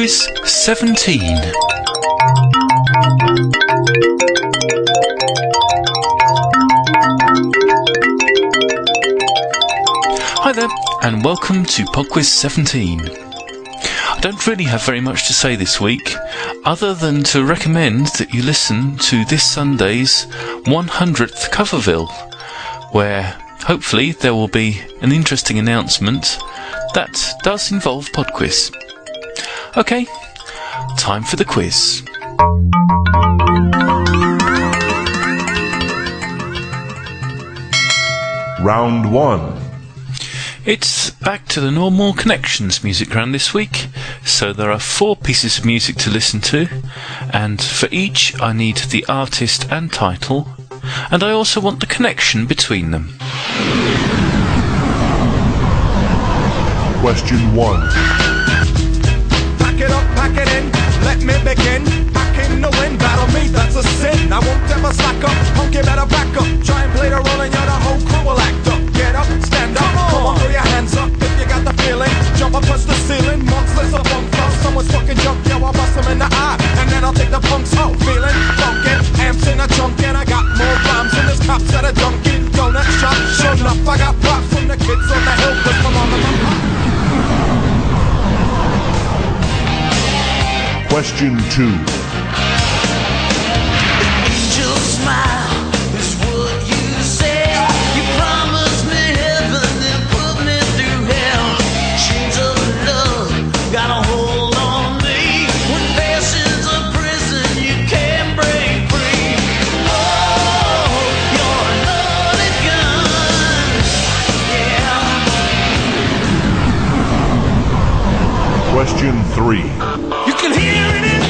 Quiz 17. Hi there, and welcome to PodQuiz 17. I don't really have very much to say this week, other than to recommend that you listen to this Sunday's 100th Coverville, where hopefully there will be an interesting announcement that does involve PodQuiz. Okay, time for the quiz. Round 1. It's back to the normal connections music round this week, so there are four pieces of music to listen to, and for each I need the artist and title, and I also want the connection between them. Question 1. Pack it up, pack it in, let me begin. I came to win, battle me, that's a sin. I won't ever slack up, punk, you better back up. Try and play the role and you're the whole crew will act up. Get up, stand up, come on, throw your hands up if you got the feeling. Jump up, touch the ceiling, monsters of bunk flow. Someone's fucking junk, yo, I'll bust him in the eye. And then I'll take the punks out, feeling funky. Amps in a trunk and I got more rhymes than this cops at a Dunkin' Donut shop. Sure enough, I got props from the kids on the hill, cause my mama, my Question 2. Question 3. You can hear it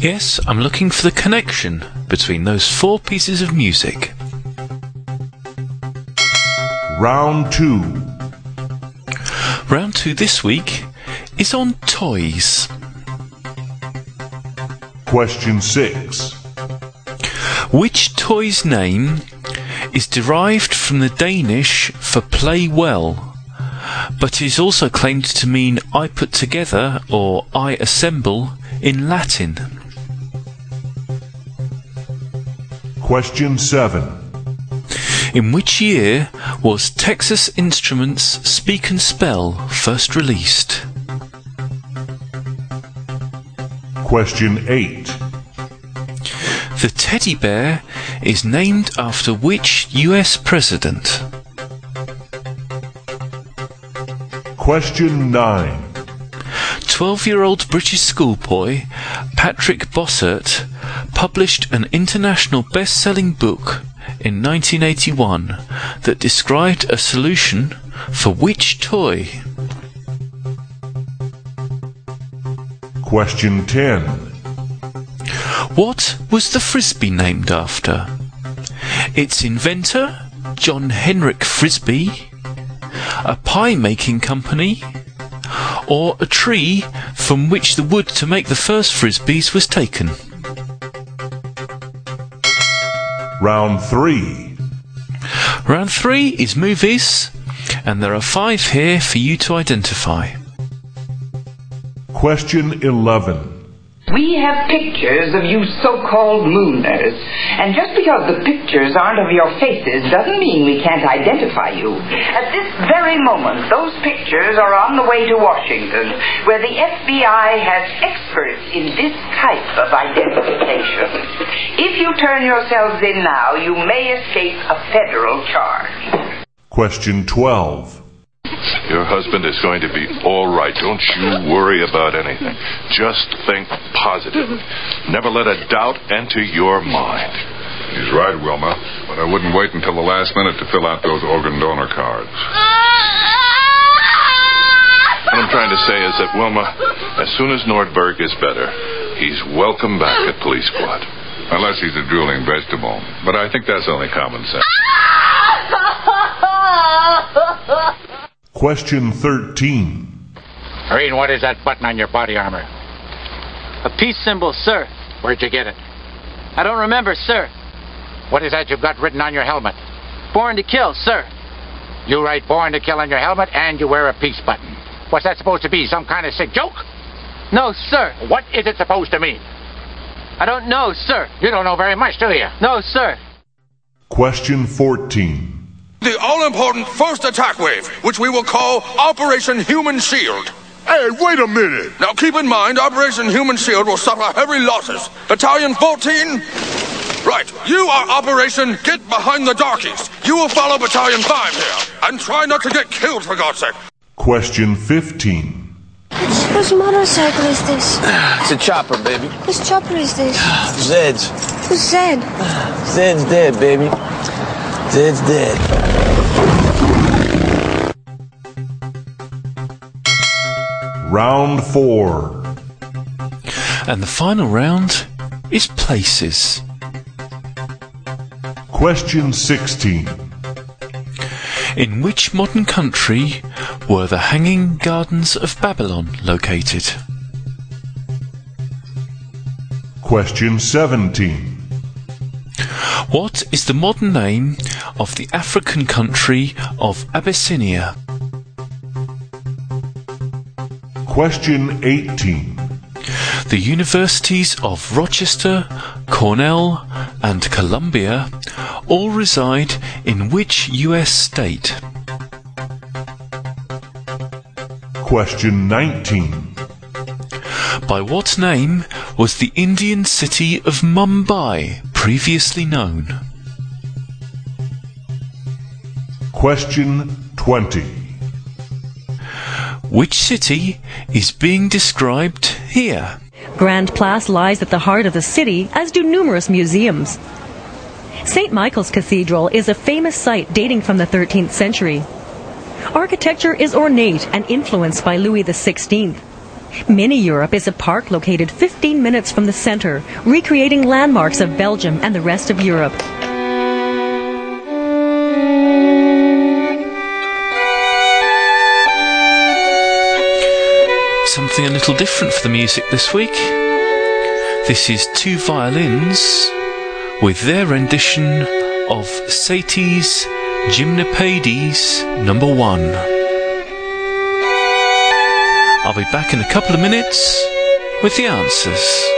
Yes, I'm looking for the connection between those four pieces of music. Round 2. Round two this week is on toys. Question 6. Which toy's name is derived from the Danish for play well, but is also claimed to mean I put together or I assemble in Latin? Question 7. In which year was Texas Instruments Speak and Spell first released? Question 8. The teddy bear is named after which US president? Question 9. 12 year old British schoolboy Patrick Bossert published an international best selling book in 1981 that described a solution for which toy? Question 10. What was the frisbee named after? Its inventor, John Henrik Frisbee, a pie making company, or a tree from which the wood to make the first frisbees was taken? Round 3. Round three is movies, and there are five here for you to identify. Question 11. We have pictures of you so-called mooners, and just because the pictures aren't of your faces doesn't mean we can't identify you. At this very moment, those pictures are on the way to Washington, where the FBI has experts in this type of identification. If you turn yourselves in now, you may escape a federal charge. Question 12. Your husband is going to be all right. Don't you worry about anything. Just think positively. Never let a doubt enter your mind. He's right, Wilma, but I wouldn't wait until the last minute to fill out those organ donor cards. What I'm trying to say is that, Wilma, as soon as Nordberg is better, he's welcome back at Police Squad. Unless he's a drooling vegetable. But I think that's only common sense. Question 13. Marine, what is that button on your body armor? A peace symbol, sir. Where'd you get it? I don't remember, sir. What is that you've got written on your helmet? Born to kill, sir. You write born to kill on your helmet and you wear a peace button. What's that supposed to be? Some kind of sick joke? No, sir. What is it supposed to mean? I don't know, sir. You don't know very much, do you? No, sir. Question 14. The all important first attack wave, which we will call Operation Human Shield. Hey, wait a minute! Now keep in mind, Operation Human Shield will suffer heavy losses. Battalion 14. Right, you are Operation Get Behind the Darkies. You will follow Battalion 5 here. And try not to get killed, for God's sake. Question 15. Whose motorcycle is this? It's a chopper, baby. Whose chopper is this? Zed's. Who's Zed? Zed's dead, baby. Zed's dead. Round 4. And the final round is places. Question 16. In which modern country were the Hanging Gardens of Babylon located? Question 17. What is the modern name of the African country of Abyssinia? Question 18. The universities of Rochester, Cornell, and Columbia all reside in which US state? Question 19. By what name was the Indian city of Mumbai previously known? Question 20. Which city is being described here? Grand Place lies at the heart of the city, as do numerous museums. St. Michael's Cathedral is a famous site dating from the 13th century. Architecture is ornate and influenced by Louis XVI. Mini Europe is a park located 15 minutes from the center, recreating landmarks of Belgium and the rest of Europe. Something a little different for the music this week. This is two violins with their rendition of Satie's Gymnopédies number one. I'll be back in a couple of minutes with the answers.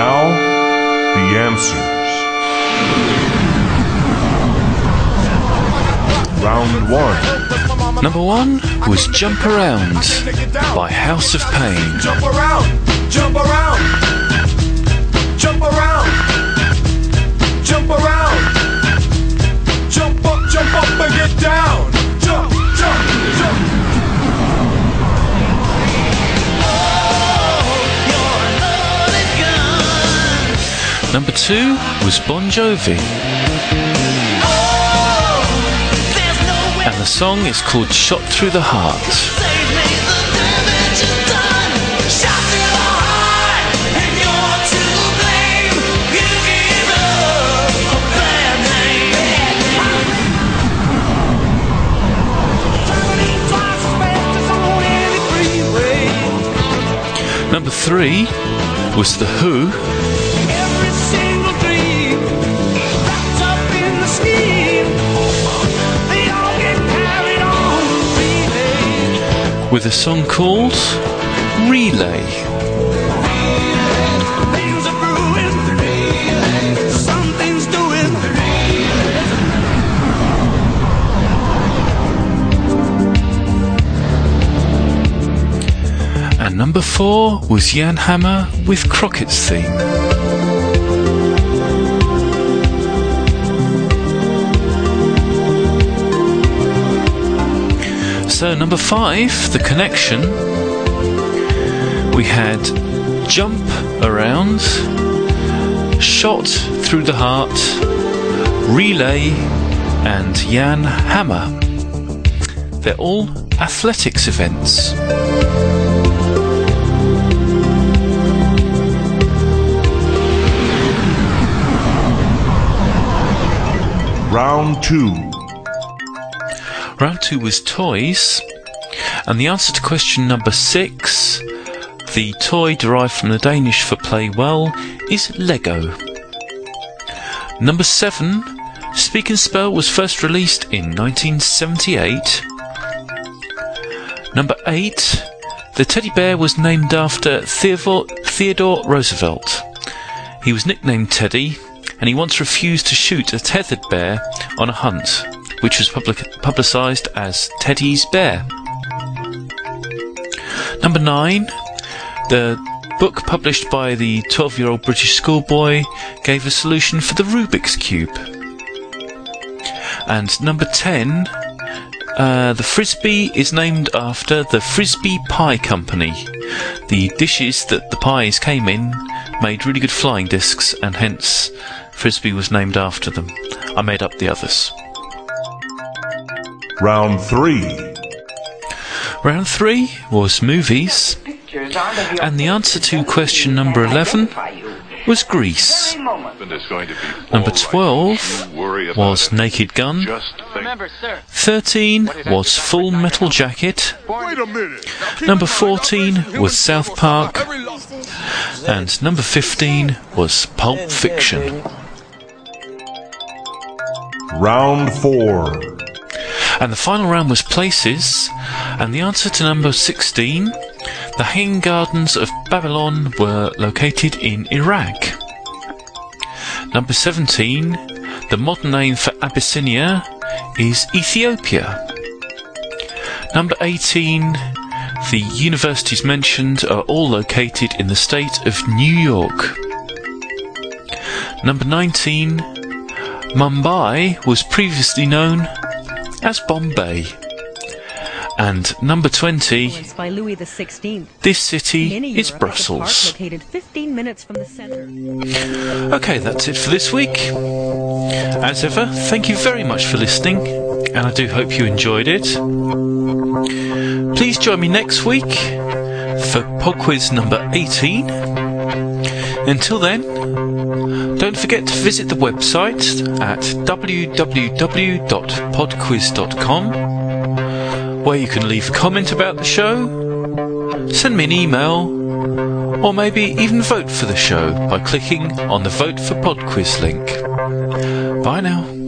The answers. Round 1. Number one was Jump Around by House of Pain. Jump around, jump around, jump around, jump around, jump up, jump up and get down. Number two was Bon Jovi. And the song is called Shot Through the Heart. Number three was The Who. With a song called Relay. And number four was Jan Hammer with Crockett's theme. Number five, The Connection. We had Jump Around, Shot Through the Heart, Relay, and Jan Hammer. They're all athletics events. Round 2. Round two was toys, and the answer to question number six, the toy derived from the Danish for play well, is Lego. Number seven, Speak and Spell was first released in 1978. Number eight, the teddy bear was named after Theodore, Theodore Roosevelt. He was nicknamed Teddy, and he once refused to shoot a tethered bear on a hunt which was public- publicised as Teddy's Bear. Number nine, the book published by the 12 year old British schoolboy gave a solution for the Rubik's Cube. And number 10, uh, the Frisbee is named after the Frisbee Pie Company. The dishes that the pies came in made really good flying discs, and hence Frisbee was named after them. I made up the others. Round 3. Round three was movies, and the answer to question number 11 was Grease. Husband is going to be Number 12 Don't you worry about was. Naked Gun. Just think. Remember, sir. 13 was Full Metal Jacket. Wait a minute. Number 14 was South Park. And number 15 was Pulp Fiction. Round 4. And the final round was places, and the answer to number 16, the Hanging Gardens of Babylon were located in Iraq. Number 17, the modern name for Abyssinia is Ethiopia. Number 18, the universities mentioned are all located in the state of New York. Number 19, Mumbai was previously known as Bombay. And number 20, by Louis XVI. this city is Europe, it's a park Brussels. located 15 minutes from the center. Okay, that's it for this week. As ever, thank you very much for listening, and I do hope you enjoyed it. Please join me next week for Pod Quiz number 18. Until then, don't forget to visit the website at www.podquiz.com where you can leave a comment about the show, send me an email, or maybe even vote for the show by clicking on the Vote for Podquiz link. Bye now.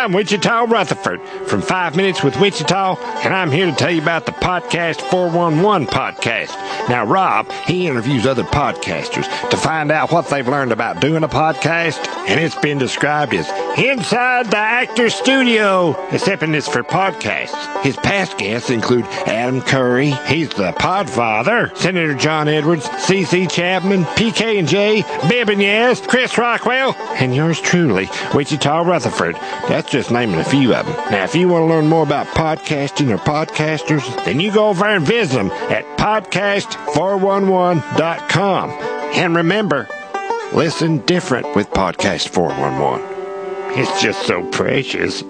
I'm Wichita Rutherford from Five Minutes with Wichita, and I'm here to tell you about the Podcast 411 podcast. Now, Rob, he interviews other podcasters to find out what they've learned about doing a podcast, and it's been described as inside the actor's studio, except in this for podcasts. His past guests include Adam Curry, he's the podfather, Senator John Edwards, C.C. Chapman, PK and J, Bib and Yes, Chris Rockwell, and yours truly, Wichita Rutherford. That's just naming a few of them. Now, if you want to learn more about podcasting or podcasters, then you go over and visit them at podcast411.com. And remember, listen different with Podcast 411. It's just so precious.